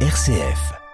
RCF.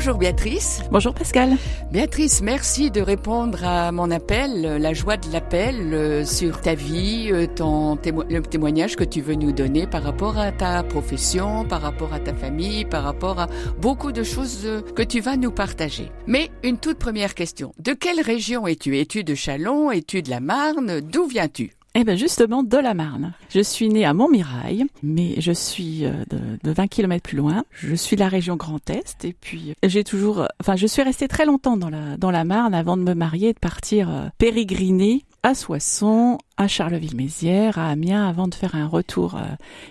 Bonjour Béatrice. Bonjour Pascal. Béatrice, merci de répondre à mon appel, la joie de l'appel euh, sur ta vie, euh, ton le témoignage que tu veux nous donner par rapport à ta profession, par rapport à ta famille, par rapport à beaucoup de choses euh, que tu vas nous partager. Mais une toute première question. De quelle région es-tu? Es-tu de Chalon? Es-tu de la Marne? D'où viens-tu? Eh bien justement de la Marne. Je suis née à Montmirail, mais je suis euh, de, 20 km plus loin. Je suis de la région Grand Est et puis euh, j'ai toujours, enfin je suis restée très longtemps dans la dans la Marne avant de me marier et de partir euh, pérégriner à Soissons, à Charleville-Mézières, à Amiens avant de faire un retour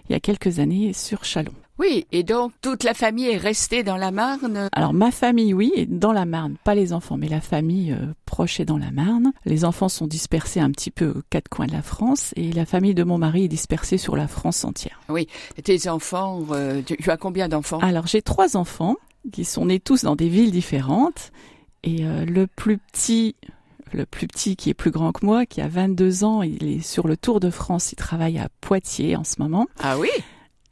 il y a quelques années sur Chalon. Oui, et donc toute la famille est restée dans la Marne? Alors ma famille, oui, dans la Marne, pas les enfants, mais la famille euh, proche est dans la Marne. Les enfants sont dispersés un petit peu aux quatre coins de la France et la famille de mon mari est dispersée sur la France entière. Oui, tes enfants, euh, tu, as combien d'enfants? Alors j'ai trois enfants qui sont nés tous dans des villes différentes et euh, le plus petit le plus petit qui est plus grand que moi, qui a 22 ans, il est sur le Tour de France, il travaille à Poitiers en ce moment. Ah oui?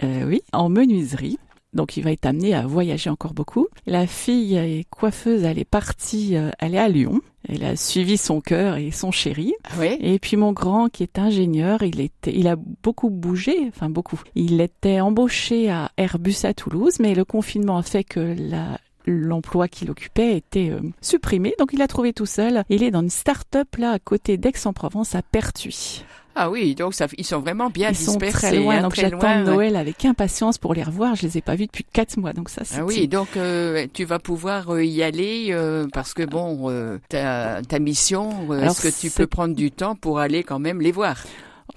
Euh, oui, en menuiserie. Donc il va être amené à voyager encore beaucoup. La fille est coiffeuse, elle est partie, euh, elle est à Lyon. Elle a suivi son cœur et son chéri. Ah oui. Et puis mon grand qui est ingénieur, il était, il a beaucoup bougé, enfin beaucoup. Il était embauché à Airbus à Toulouse, mais le confinement a fait que la, l'emploi qu'il occupait était euh, supprimé, donc il a trouvé tout seul. Il est dans une start-up là à côté d'Aix-en-Provence à Pertuis. Ah oui, donc ça, ils sont vraiment bien ils dispersés. Sont très loin, hein, donc j'attends Noël avec impatience pour les revoir. Je les ai pas vus depuis quatre mois, donc ça. Ah oui, donc euh, tu vas pouvoir euh, y aller euh, parce que bon, ta, ta mission, est-ce que tu peux prendre du temps pour aller quand même les voir?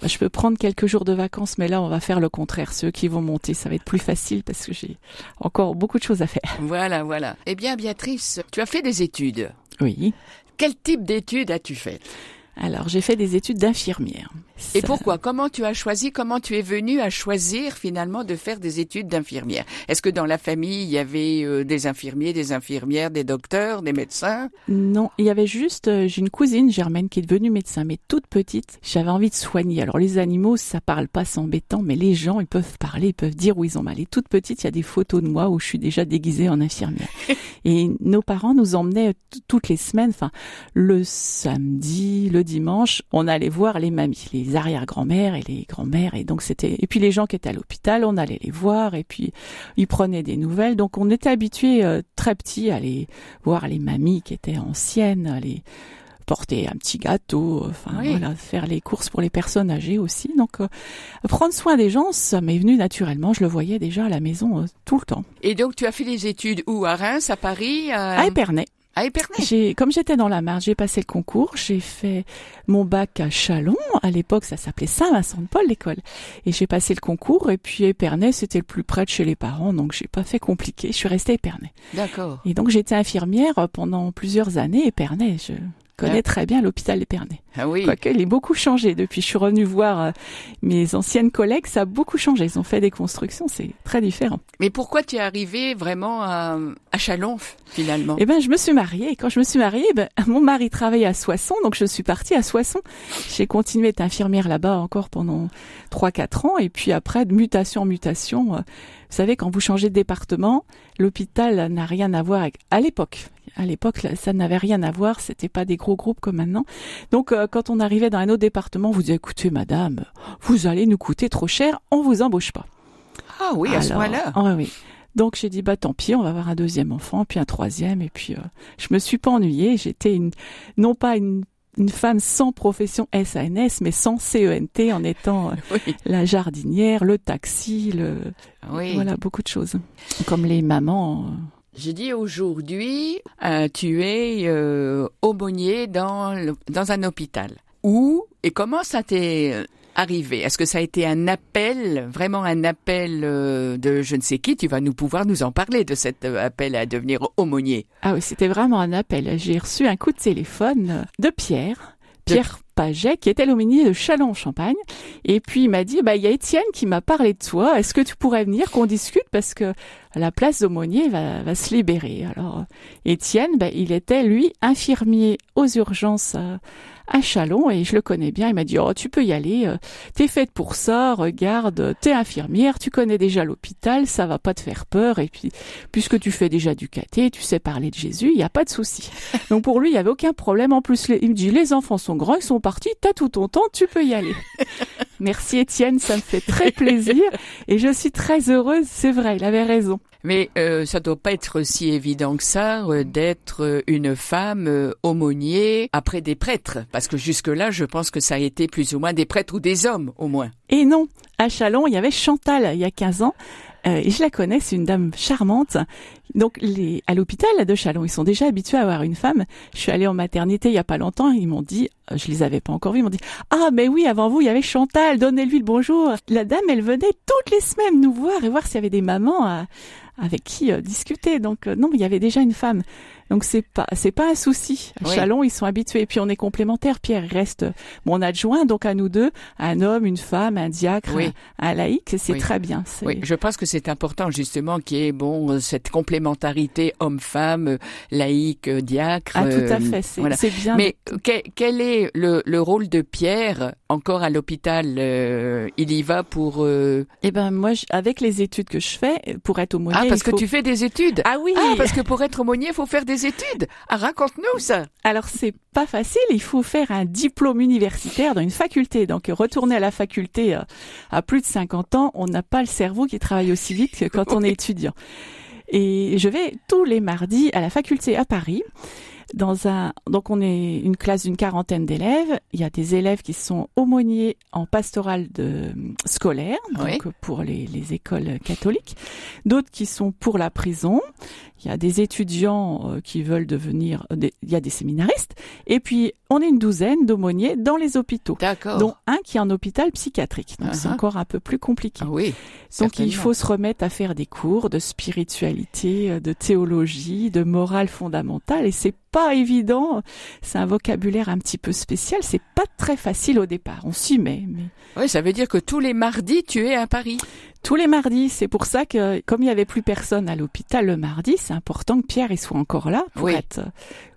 Je peux prendre quelques jours de vacances, mais là, on va faire le contraire. Ceux qui vont monter, ça va être plus facile parce que j'ai encore beaucoup de choses à faire. Voilà, voilà. Eh bien, Béatrice, tu as fait des études. Oui. Quel type d'études as-tu fait alors, j'ai fait des études d'infirmière. Et pourquoi? Comment tu as choisi Comment tu es venue à choisir finalement de faire des études d'infirmière? Est-ce que dans la famille il y avait euh, des infirmiers, des infirmières, des docteurs, des médecins? Non, il y avait juste euh, j'ai une cousine Germaine qui est devenue médecin, mais toute petite. J'avais envie de soigner. Alors les animaux, ça parle pas, c'est embêtant, mais les gens, ils peuvent parler, ils peuvent dire où ils ont mal. Et toute petite, il y a des photos de moi où je suis déjà déguisée en infirmière. Et nos parents nous emmenaient toutes les semaines, enfin le samedi, le dimanche, on allait voir les mamies, les arrière-grand-mères et les grand-mères. Et donc c'était et puis les gens qui étaient à l'hôpital, on allait les voir et puis ils prenaient des nouvelles. Donc on était habitués euh, très petits à aller voir les mamies qui étaient anciennes, à les porter un petit gâteau, enfin voilà, faire les courses pour les personnes âgées aussi. Donc euh, prendre soin des gens, ça m'est venu naturellement. Je le voyais déjà à la maison euh, tout le temps. Et donc tu as fait les études où? À Reims, à Paris À Épernay. À Épernay. J'ai, comme j'étais dans la Marne, j'ai passé le concours, j'ai fait mon bac à Chalon. À l'époque, ça s'appelait Saint-Vincent-de-Paul, l'école. Et j'ai passé le concours, et puis Épernay, c'était le plus près de chez les parents, donc j'ai pas fait compliqué. Je suis restée Épernay. D'accord. Et donc, j'étais infirmière pendant plusieurs années, Épernay. Je, connais très bien l'hôpital d'Épernay. Ah oui. Quoique, il est beaucoup changé depuis. Je suis revenue voir euh, mes anciennes collègues, ça a beaucoup changé. Ils ont fait des constructions, c'est très différent. Mais pourquoi tu es arrivée vraiment à, à Chalon finalement? Eh ben, je me suis mariée. Et quand je me suis mariée, ben, mon mari travaillait à Soissons, donc je suis partie à Soissons. J'ai continué à être infirmière là-bas encore pendant trois, quatre ans, et puis après, de mutation en mutation. Euh, vous savez, quand vous changez de département, l'hôpital n'a rien à voir avec, à l'époque. À l'époque, ça n'avait rien à voir, c'était pas des gros groupes comme maintenant. Donc, euh, quand on arrivait dans un autre département, vous dites, écoutez, madame, vous allez nous coûter trop cher, on vous embauche pas. Ah oui, à ce moment-là. Ah oui. Donc j'ai dit bah tant pis, on va avoir un deuxième enfant, puis un troisième, et puis euh, je me suis pas ennuyée. J'étais une, non pas une une femme sans profession SANS, mais sans CENT en étant euh, la jardinière, le taxi, le voilà beaucoup de choses, comme les mamans. Euh. J'ai dit aujourd'hui, euh, tu es aumônier dans dans un hôpital. Où et comment ça t'est arrivé? Est-ce que ça a été un appel, vraiment un appel euh, de je ne sais qui? Tu vas nous pouvoir nous en parler de cet euh, appel à devenir aumônier. Ah oui, c'était vraiment un appel. J'ai reçu un coup de téléphone de Pierre. Pierre Paget, qui était l'aumônier de Châlons-en-Champagne. Et puis il m'a dit, bah il y a Étienne qui m'a parlé de toi. Est-ce que tu pourrais venir qu'on discute? Parce que la place d'aumônier va, va se libérer. Alors Étienne, bah, il était lui infirmier aux urgences à Chalon et je le connais bien. Il m'a dit oh tu peux y aller, euh, t'es faite pour ça. Regarde, t'es infirmière, tu connais déjà l'hôpital, ça va pas te faire peur. Et puis puisque tu fais déjà du caté, tu sais parler de Jésus, il y a pas de souci. Donc pour lui il y avait aucun problème. En plus il me dit les enfants sont grands, ils sont partis, t'as tout ton temps, tu peux y aller. Merci Étienne, ça me fait très plaisir et je suis très heureuse. C'est vrai, il avait raison. Mais euh, ça doit pas être si évident que ça euh, d'être euh, une femme euh, aumônier après des prêtres, parce que jusque-là, je pense que ça a été plus ou moins des prêtres ou des hommes au moins. Et non, à Chalon, il y avait Chantal il y a 15 ans. Euh, et je la connais, c'est une dame charmante. Donc les, à l'hôpital de Chalon, ils sont déjà habitués à avoir une femme. Je suis allée en maternité il y a pas longtemps, ils m'ont dit, euh, je les avais pas encore vus, ils m'ont dit "Ah mais oui, avant vous, il y avait Chantal, donnez-lui le bonjour." La dame, elle venait toutes les semaines nous voir et voir s'il y avait des mamans à, avec qui euh, discuter. Donc euh, non, il y avait déjà une femme. Donc c'est pas c'est pas un souci. À Oui. Chalon, ils sont habitués. Et puis on est complémentaires. Pierre reste mon adjoint, donc à nous deux, un homme, une femme, un diacre, Oui. un, un laïc. C'est Oui. très bien. Oui, je pense que c'est important justement qu'il y ait bon cette complémentarité homme-femme, euh, diacre. Ah tout à euh, fait. C'est voilà. bien. Mais que- quel est le, le rôle de Pierre encore à l'hôpital euh, Il y va pour euh, Eh ben moi, je- avec les études que je fais, pour être aumônier, ah parce il faut- que tu fais des études? Ah oui. Ah parce que pour être aumônier, il faut faire des études. Ah raconte-nous ça. Alors c'est pas facile, il faut faire un diplôme universitaire dans une faculté. Donc retourner à la faculté euh, à plus de 50 ans, on n'a pas le cerveau qui travaille aussi vite que quand on est étudiant. Et je vais tous les mardis à la faculté à Paris. Dans un, donc on est une classe d'une quarantaine d'élèves. Il y a des élèves qui sont aumôniers en pastoral de scolaire, donc Oui. pour les, les écoles catholiques. D'autres qui sont pour la prison. Il y a des étudiants euh, qui veulent devenir, euh, des- il y a des séminaristes. Et puis on est une douzaine d'aumôniers dans les hôpitaux, D'accord. dont un qui est en hôpital psychiatrique. Donc c'est Uh-huh. encore un peu plus compliqué. Ah oui. Donc il faut se remettre à faire des cours de spiritualité, euh, de théologie, de morale fondamentale et c'est pas évident. C'est un vocabulaire un petit peu spécial, c'est pas très facile au départ. On s'y met, mais Oui, ça veut dire que tous les mardis, tu es à Paris. tous les mardis, c'est pour ça que comme il y avait plus personne à l'hôpital le mardi, c'est important que Pierre il soit encore là pour Oui. être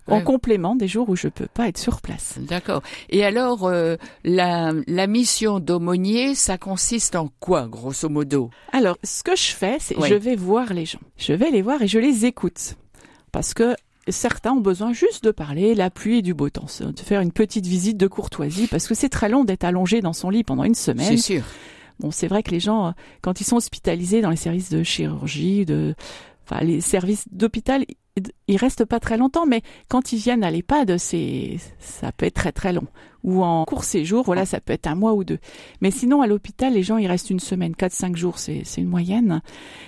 en Ouais. complément des jours où je peux pas être sur place. D'accord. Et alors, euh, la, la mission d'aumônier, ça consiste en quoi, grosso modo? Alors, ce que je fais, c'est Oui. je vais voir les gens. Je vais les voir et je les écoute. Parce que certains ont besoin juste de parler, la pluie et du beau temps, de faire une petite visite de courtoisie, parce que c'est très long d'être allongé dans son lit pendant une semaine. C'est sûr. Bon, c'est vrai que les gens, quand ils sont hospitalisés dans les services de chirurgie, de, enfin, les services d'hôpital, ils- ils restent pas très longtemps, mais quand ils viennent à l'EHPAD, c'est, ça peut être très très long. Ou en court séjour, voilà, ça peut être un mois ou deux. Mais sinon, à l'hôpital, les gens, ils restent une semaine, quatre, cinq jours, c'est, c'est une moyenne.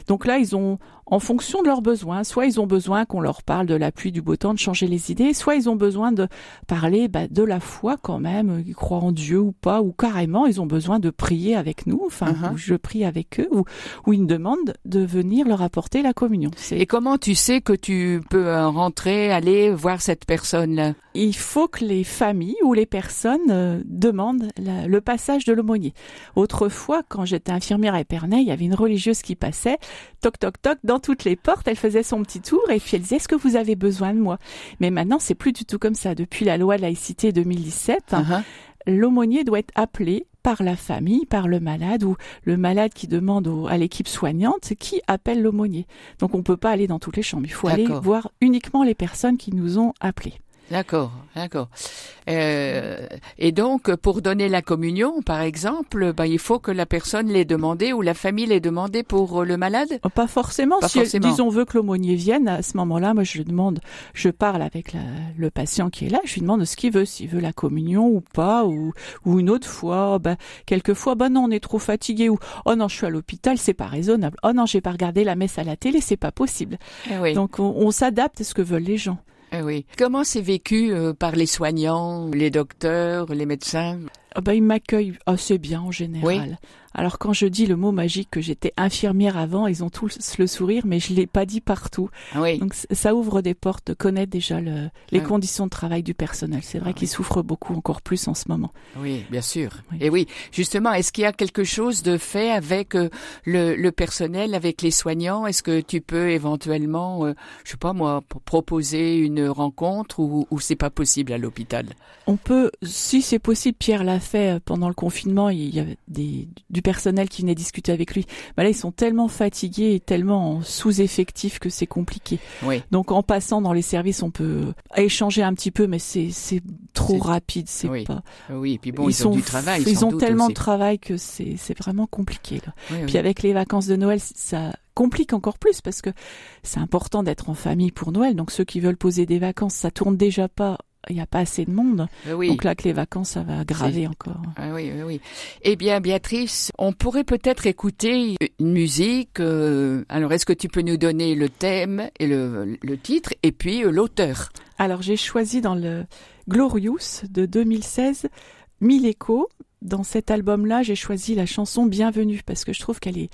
Donc là, ils ont, en fonction de leurs besoins, soit ils ont besoin qu'on leur parle de la pluie, du beau temps, de changer les idées, soit ils ont besoin de parler bah, de la foi quand même, euh, ils croient en Dieu ou pas, ou carrément ils ont besoin de prier avec nous, enfin, Uh-huh. ou je prie avec eux, ou, ou ils me demandent de venir leur apporter la communion. C'est- Et comment tu sais que tu peux euh, rentrer, aller voir cette personne-là? Il faut que les familles ou les personnes euh, demandent la- le passage de l'aumônier. Autrefois, quand j'étais infirmière à Épernay, il y avait une religieuse qui passait, toc toc toc, dans toutes les portes, elle faisait son petit tour et puis elle disait est-ce que vous avez besoin de moi? Mais maintenant, c'est plus du tout comme ça. Depuis la loi de laïcité 2017, Uh-huh. l'aumônier doit être appelé par la famille, par le malade ou le malade qui demande au- à l'équipe soignante qui appelle l'aumônier. Donc on peut pas aller dans toutes les chambres. Il faut aller voir uniquement les personnes qui nous ont appelés. D'accord, d'accord. Euh, et donc, pour donner la communion, par exemple, ben, il faut que la personne l'ait demandé ou la famille l'ait demandé pour euh, le malade? Oh, Pas forcément. Pas si forcément. disons veut que l'aumônier vienne, à ce moment-là, moi je demande, je parle avec la- le patient qui est là, je lui demande ce qu'il veut, s'il veut la communion ou pas, ou, ou une autre fois, ben, quelquefois, ben non, on est trop fatigué, ou oh non, je suis à l'hôpital, c'est pas raisonnable, oh non, j'ai pas regardé la messe à la télé, c'est pas possible. Eh oui. Donc on, on s'adapte à ce que veulent les gens. Eh oui. Comment c'est vécu euh, par les soignants, les docteurs, les médecins? Ah ben, ils m'accueillent assez bien en général. Alors quand je dis le mot magique que j'étais infirmière avant, ils ont tous le sourire, mais je l'ai pas dit partout. Ah oui. Donc ça ouvre des portes de connaître déjà le, les Ah. conditions de travail du personnel. C'est vrai Ah qu'ils souffrent beaucoup, encore plus en ce moment. Oui, bien sûr. Oui. Et oui, justement, est-ce qu'il y a quelque chose de fait avec euh, le, le personnel, avec les soignants? Est-ce que tu peux éventuellement, euh, je sais pas moi, proposer une rencontre ou, ou c'est pas possible à l'hôpital? On peut, si c'est possible, Pierre l'a fait euh, pendant le confinement. Il y avait des, du personnel qui venait discuter avec lui. Mais là, ils sont tellement fatigués et tellement en sous-effectif que c'est compliqué. Oui. Donc, en passant dans les services, on peut échanger un petit peu, mais c'est c'est trop rapide. C'est Oui. pas. Oui, et puis bon, ils, ont du travail. Ils ont tellement aussi. de travail que c'est c'est vraiment compliqué. Là. Oui, oui. Puis avec les vacances de Noël, ça complique encore plus parce que c'est important d'être en famille pour Noël. Donc ceux qui veulent poser des vacances, ça tourne déjà pas. Il n'y a pas assez de monde. Oui. Donc là, que les vacances, ça va aggraver encore. Ah oui, oui, oui. Eh bien, Béatrice, on pourrait peut-être écouter une musique. euh, alors, est-ce que tu peux nous donner le thème et le, le titre et puis euh, l'auteur? Alors j'ai choisi dans le Glorious de 2016 Mille échos. Dans cet album-là, j'ai choisi la chanson Bienvenue parce que je trouve qu'elle est,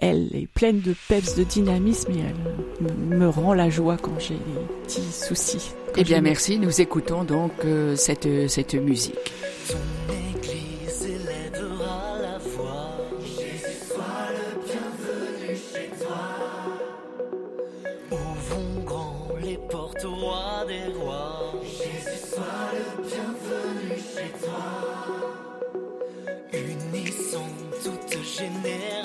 elle est pleine de peps, de dynamisme et elle me- me rend la joie quand j'ai des petits soucis. Eh bien, merci. Nous écoutons donc euh, cette, cette musique. Ton toute génération.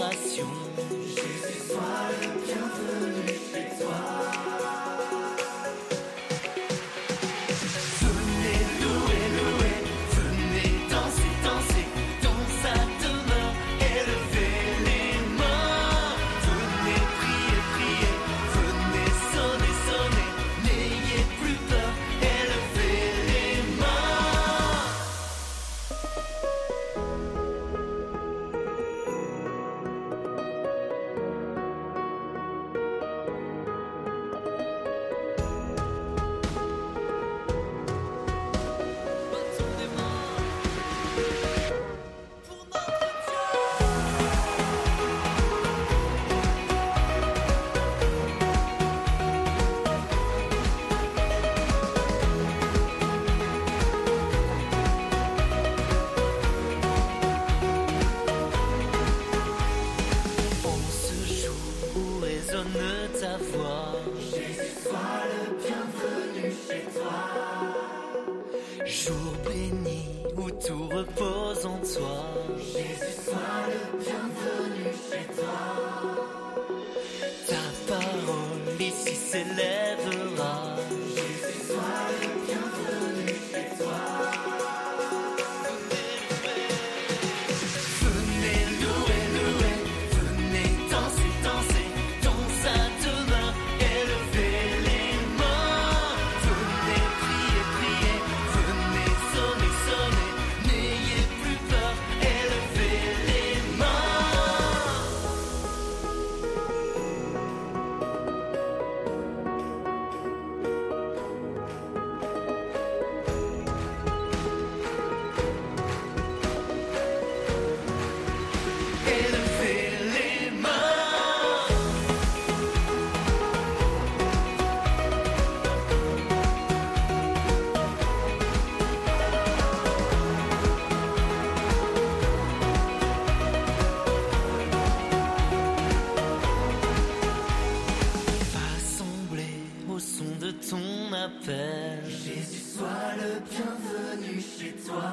Chez toi.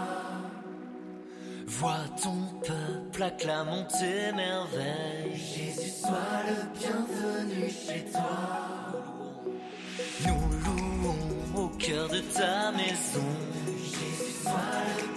Vois ton peuple acclamant tes merveilles. Jésus, sois le bienvenu chez toi. Nous louons au cœur de ta maison. Jésus, sois le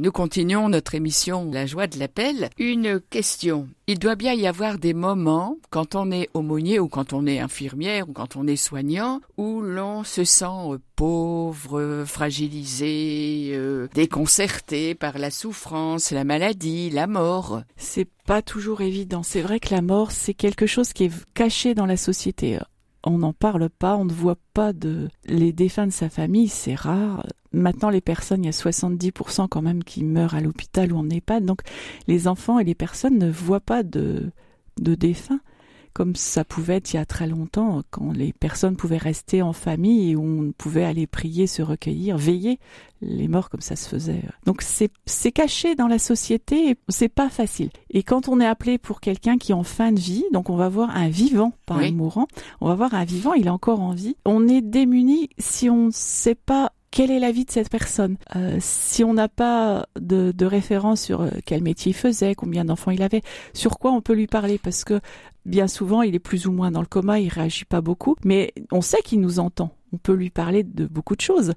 Nous continuons notre émission La joie de l'appel. Une question. Il doit bien y avoir des moments, quand on est aumônier ou quand on est infirmière ou quand on est soignant, où l'on se sent pauvre, fragilisé, euh, déconcerté par la souffrance, la maladie, la mort. C'est pas toujours évident. C'est vrai que la mort, c'est quelque chose qui est caché dans la société on n'en parle pas, on ne voit pas de les défunts de sa famille, c'est rare. Maintenant, les personnes, il y a 70% quand même qui meurent à l'hôpital ou en EHPAD, donc les enfants et les personnes ne voient pas de, de défunts comme ça pouvait être il y a très longtemps, quand les personnes pouvaient rester en famille et on pouvait aller prier, se recueillir, veiller les morts comme ça se faisait. Donc c'est c'est caché dans la société, c'est pas facile. Et quand on est appelé pour quelqu'un qui est en fin de vie, donc on va voir un vivant, pas un mourant, on va voir un vivant, il est encore en vie. On est démuni si on ne sait pas quelle est la vie de cette personne euh, Si on n'a pas de, de, référence sur euh, quel métier il faisait, combien d'enfants il avait, sur quoi on peut lui parler Parce que bien souvent, il est plus ou moins dans le coma, il réagit pas beaucoup, mais on sait qu'il nous entend. On peut lui parler de beaucoup de choses,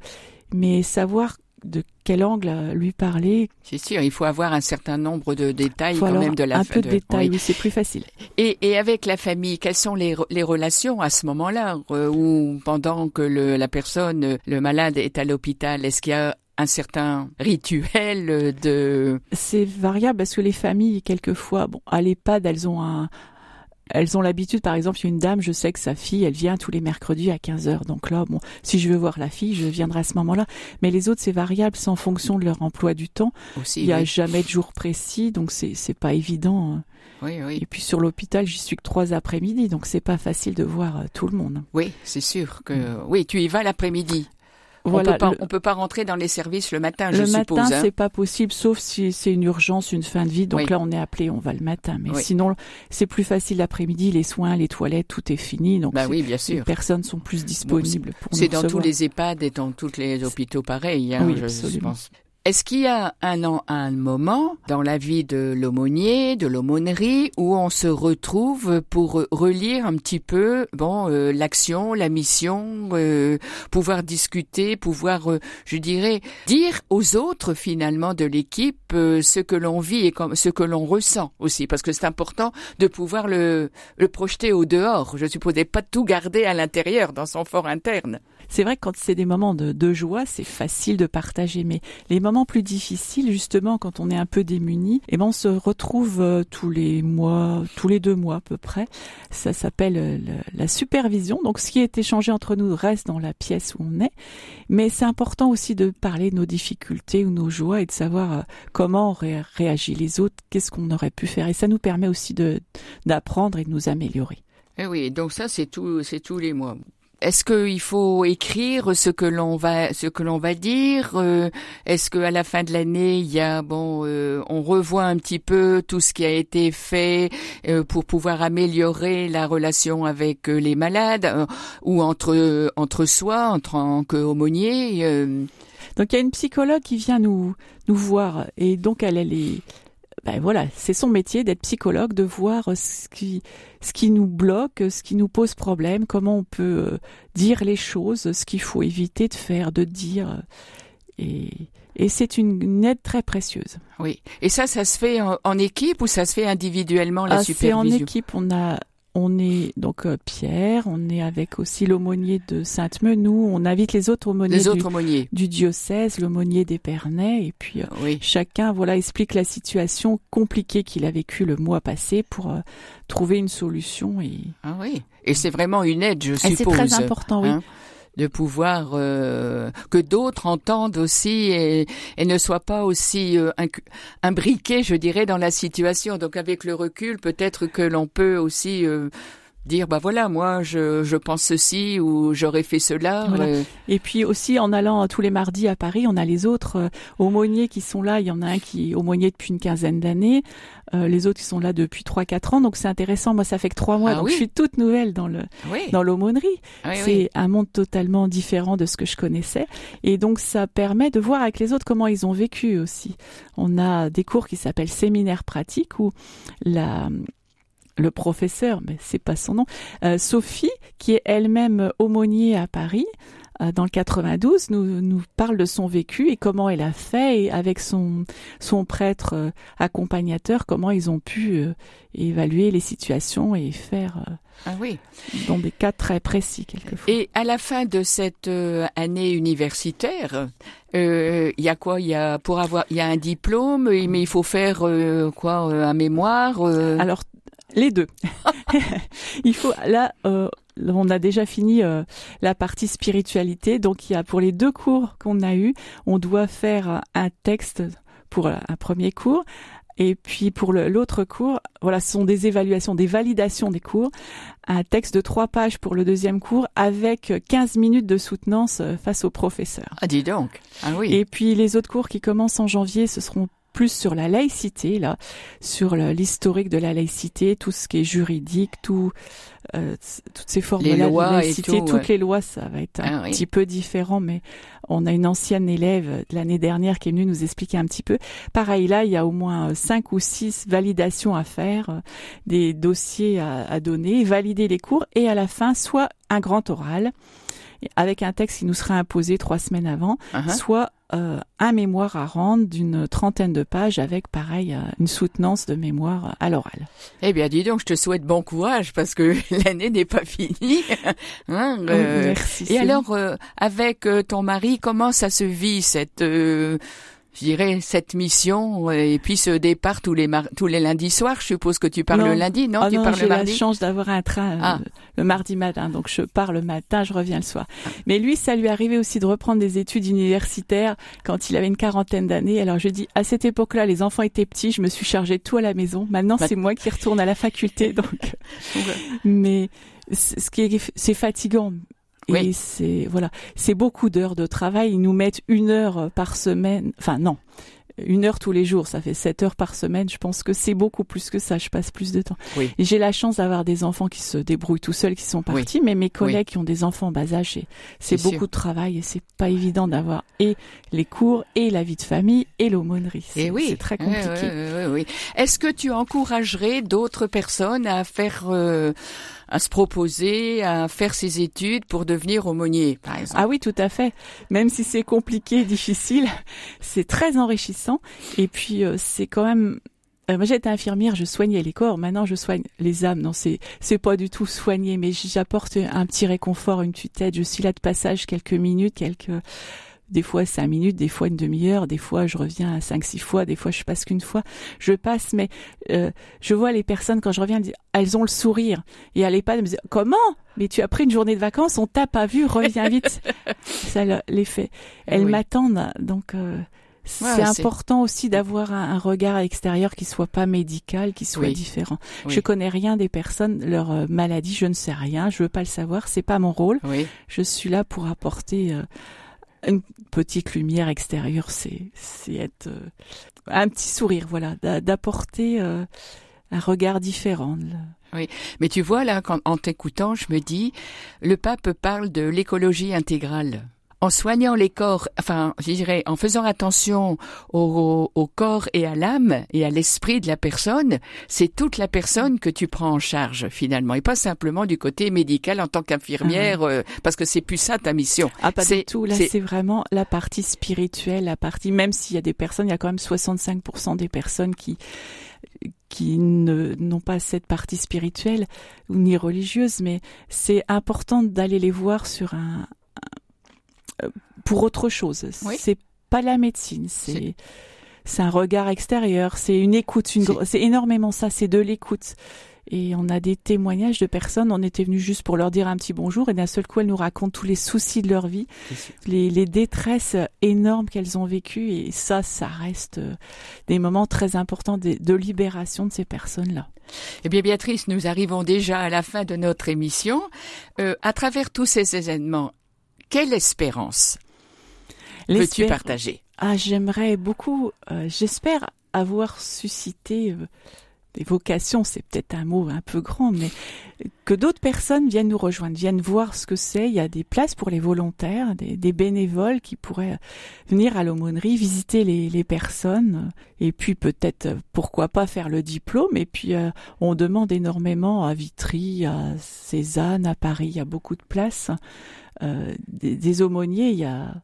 mais savoir de quel angle lui parler. C'est sûr, il faut avoir un certain nombre de détails quand même de la Un peu de, détails, oui, c'est plus facile. Et, et, avec la famille, quelles sont les, les relations à ce moment-là euh, ou pendant que le, la personne, le malade est à l'hôpital Est-ce qu'il y a un certain rituel de... C'est variable parce que les familles, quelquefois, bon, à l'EHPAD, elles ont un, elles ont l'habitude, par exemple, il y a une dame, je sais que sa fille, elle vient tous les mercredis à 15 heures. Donc là, bon, si je veux voir la fille, je viendrai à ce moment-là. Mais les autres, c'est variable, c'est en fonction de leur emploi du temps. il n'y a jamais de jour précis, donc c'est c'est pas évident. Hein. Oui, oui. Et puis sur l'hôpital, j'y suis que trois après-midi, donc c'est pas facile de voir euh, tout le monde. Oui, c'est sûr que oui, tu y vas l'après-midi. Voilà, on peut pas, on peut pas rentrer dans les services le matin, je suppose. Le matin, hein. c'est pas possible, sauf si c'est une urgence, une fin de vie. Donc là, on est appelé, on va le matin. Mais sinon, c'est plus facile l'après-midi, les soins, les toilettes, tout est fini. Donc bah oui, bien sûr. les personnes sont plus disponibles pour C'est dans tous les EHPAD et dans tous les hôpitaux pareil. Hein, oui, absolument. Est-ce qu'il y a un, un moment dans la vie de l'aumônier, de l'aumônerie, où on se retrouve pour relire un petit peu, bon, euh, l'action, la mission, euh, pouvoir discuter, pouvoir, euh, je dirais, dire aux autres finalement de l'équipe ce que l'on vit et ce que l'on ressent aussi, parce que c'est important de pouvoir le, le projeter au dehors. Je suppose, pas tout garder à l'intérieur, dans son fort interne. C'est vrai que quand c'est des moments de, joie, c'est facile de partager, mais les moments plus difficiles, justement, quand on est un peu démuni, eh ben on se retrouve euh, tous les mois, tous les deux mois à peu près. Ça s'appelle euh, la supervision. Donc, ce qui est échangé entre nous reste dans la pièce où on est, mais c'est important aussi de parler de nos difficultés ou nos joies et de savoir euh, comment réagit les autres, qu'est-ce qu'on aurait pu faire, et ça nous permet aussi d'apprendre et de nous améliorer. Eh oui, donc ça c'est tous les mois. Est-ce qu'il faut écrire ce que l'on va ce que l'on va dire euh, Est-ce qu'à la fin de l'année, il y a bon, euh, on revoit un petit peu tout ce qui a été fait euh, pour pouvoir améliorer la relation avec les malades ou entre entre soi, en tant qu'aumônier Donc il y a une psychologue qui vient nous nous voir et donc elle elle est ben voilà, c'est son métier d'être psychologue, de voir ce qui, ce qui nous bloque, ce qui nous pose problème, comment on peut euh, dire les choses, ce qu'il faut éviter de faire, de dire. Et, et c'est une, aide très précieuse. Oui. Et ça, ça se fait en, équipe ou ça se fait individuellement la ah, supervision C'est en équipe. On a on est donc euh, Pierre, on est avec aussi l'aumônier de Sainte-Menou, on invite les autres aumôniers, les autres du, du, diocèse, l'aumônier d'Épernay, et puis euh, chacun voilà explique la situation compliquée qu'il a vécue le mois passé pour euh, trouver une solution. Et... Ah oui, et c'est vraiment une aide, je suppose. C'est très important, oui. Hein de pouvoir euh, que d'autres entendent aussi et, ne soient pas aussi euh, imbriqués, je dirais, dans la situation. Donc avec le recul, peut-être que l'on peut aussi euh, dire bah voilà moi je, je pense ceci ou j'aurais fait cela euh. et puis aussi en allant tous les mardis à Paris on a les autres euh, aumôniers qui sont là. Il y en a un qui est aumônier depuis une quinzaine d'années. Euh, les autres qui sont là depuis trois quatre ans. Donc c'est intéressant. Moi ça fait que trois mois. Ah donc je suis toute nouvelle dans le dans l'aumônerie. C'est un monde totalement différent de ce que je connaissais. Et donc ça permet de voir avec les autres comment ils ont vécu aussi. On a des cours qui s'appellent séminaires pratiques où la le professeur, mais c'est pas son nom, euh, Sophie, qui est elle-même aumônier à Paris, euh, dans le 92 nous, nous parle de son vécu et comment elle a fait et avec son, son prêtre euh, accompagnateur, comment ils ont pu euh, évaluer les situations et faire ah oui. dans des cas très précis quelquefois. Et à la fin de cette année universitaire, il y a quoi? Il y a pour avoir, il y a un diplôme, mais il faut faire quoi Un mémoire Alors les deux. il faut là on a déjà fini euh, la partie spiritualité. Donc il y a pour les deux cours qu'on a eu, on doit faire un texte pour un premier cours. Et puis pour l'autre cours, voilà, ce sont des évaluations, des validations des cours. Un texte de trois pages pour le deuxième cours avec 15 minutes de soutenance euh, face au professeur. Ah, dis donc. Ah oui. Et puis les autres cours qui commencent en janvier, ce seront plus sur la laïcité, là, sur l'historique de la laïcité, tout ce qui est juridique, tout, euh, toutes ces formes de laïcité, toutes les lois, ça va être un ah petit peu différent, mais on a une ancienne élève de l'année dernière qui est venue nous expliquer un petit peu. Pareil, là, il y a au moins euh, cinq ou six validations à faire, euh, des dossiers à, à donner, valider les cours, et à la fin, soit un grand oral, avec un texte qui nous sera imposé trois semaines avant, uh-huh. soit euh, un mémoire à rendre d'une trentaine de pages avec pareil euh, une soutenance de mémoire à l'oral. Eh bien, dis donc, je te souhaite bon courage parce que l'année n'est pas finie. hein, euh, merci. Et alors, avec ton mari, comment ça se vit cette je dirais, cette mission et puis ce départ tous les tous les lundis soirs. Je suppose que tu parles le lundi, non? Ah Tu parles le mardi. J'ai la chance d'avoir un train ah. euh, le mardi matin, donc je pars le matin, je reviens le soir. Mais lui, ça lui arrivait aussi de reprendre des études universitaires quand il avait une quarantaine d'années. Alors je dis, à cette époque-là, les enfants étaient petits, je me suis chargée de tout à la maison. Maintenant, c'est moi qui retourne à la faculté, donc. Mais ce qui est, c'est fatigant. Et c'est voilà, c'est beaucoup d'heures de travail. Ils nous mettent une heure par semaine. Enfin non, une heure tous les jours, ça fait sept heures par semaine. Je pense que c'est beaucoup plus que ça. Je passe plus de temps. Oui. J'ai la chance d'avoir des enfants qui se débrouillent tout seuls, qui sont partis. Mais mes collègues qui ont des enfants en bas âge, c'est beaucoup de travail et c'est pas évident d'avoir et les cours et la vie de famille et l'aumônerie. C'est oui. très compliqué. Oui, Est-ce que tu encouragerais d'autres personnes à faire euh, à se proposer à faire ses études pour devenir aumônier, par exemple. Ah oui, tout à fait. Même si c'est compliqué, difficile, c'est très enrichissant. Et puis euh, c'est quand même euh, moi j'étais infirmière, je soignais les corps. Maintenant je soigne les âmes. Non, c'est c'est pas du tout soigner, mais j'apporte un petit réconfort, une petite aide. Je suis là de passage quelques minutes, quelques des fois cinq minutes, des fois une demi-heure, des fois je reviens cinq, six fois, des fois je passe qu'une fois. Je passe, mais euh, je vois les personnes quand je reviens, elles ont le sourire. Et à l'EHPAD, elles me disent comment? Mais tu as pris une journée de vacances, on t'a pas vu, reviens vite. Ça l'effet. Elles m'attendent, donc. Euh, c'est important aussi d'avoir un, regard extérieur qui soit pas médical, qui soit différent. Je connais rien des personnes, leur euh, maladie, je ne sais rien, je veux pas le savoir, c'est pas mon rôle. Je suis là pour apporter une petite lumière extérieure, c'est être euh, un petit sourire, voilà, d'apporter euh, un regard différent. Oui, mais tu vois là, quand, en t'écoutant, je me dis, le pape parle de l'écologie intégrale en soignant les corps, enfin, je dirais, en faisant attention au, corps et à l'âme et à l'esprit de la personne, c'est toute la personne que tu prends en charge finalement, et pas simplement du côté médical en tant qu'infirmière, ah euh, parce que c'est plus ça ta mission. Ah pas du tout. Là, c'est vraiment la partie spirituelle, la partie. Même s'il y a des personnes, il y a quand même 65% des personnes qui qui n'ont pas cette partie spirituelle ni religieuse, mais c'est important d'aller les voir sur un, pour autre chose. C'est pas la médecine, c'est c'est un regard extérieur, c'est une écoute, une c'est énormément ça, c'est de l'écoute. Et on a des témoignages de personnes, on était venu juste pour leur dire un petit bonjour et d'un seul coup elles nous racontent tous les soucis de leur vie, les, les, détresses énormes qu'elles ont vécues et ça, ça reste euh, des moments très importants de, de libération de ces personnes-là. Eh bien, Béatrice, nous arrivons déjà à la fin de notre émission. Euh, à travers tous ces événements, quelle espérance veux-tu partager? Ah, j'aimerais beaucoup, euh, j'espère avoir suscité euh, des vocations, c'est peut-être un mot un peu grand, mais que d'autres personnes viennent nous rejoindre, viennent voir ce que c'est. Il y a des places pour les volontaires, des, bénévoles qui pourraient venir à l'aumônerie, visiter les, personnes, et puis peut-être, pourquoi pas faire le diplôme. Et puis, euh, on demande énormément à Vitry, à Cézanne, à Paris, il y a beaucoup de places. Euh, des, des aumôniers, il y a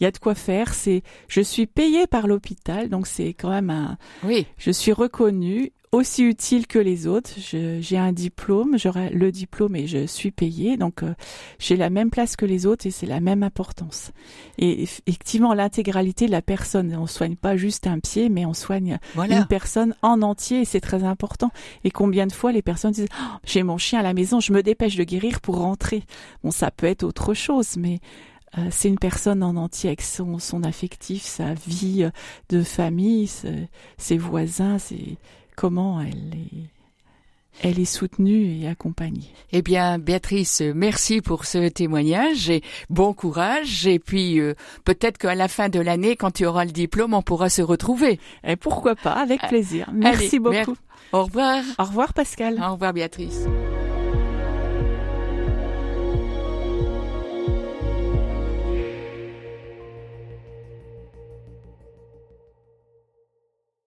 il y a de quoi faire. C'est, je suis payée par l'hôpital, donc c'est quand même un. Oui. Je suis reconnue aussi utile que les autres. J'ai un diplôme, j'aurai le diplôme et je suis payée, donc euh, j'ai la même place que les autres et c'est la même importance. Et effectivement, l'intégralité de la personne, on soigne pas juste un pied, mais on soigne une personne en entier et c'est très important. Et combien de fois les personnes disent oh, j'ai mon chien à la maison, je me dépêche de guérir pour rentrer. Bon, ça peut être autre chose, mais euh, c'est une personne en entier avec son, son affectif, sa vie de famille, ses voisins, c'est comment elle est elle est soutenue et accompagnée. Eh bien, Béatrice, merci pour ce témoignage et bon courage. Et puis, euh, peut-être qu'à la fin de l'année, quand tu auras le diplôme, on pourra se retrouver. Et pourquoi pas, avec euh, plaisir. Merci beaucoup. Au revoir. Au revoir, Pascal. Au revoir, Béatrice.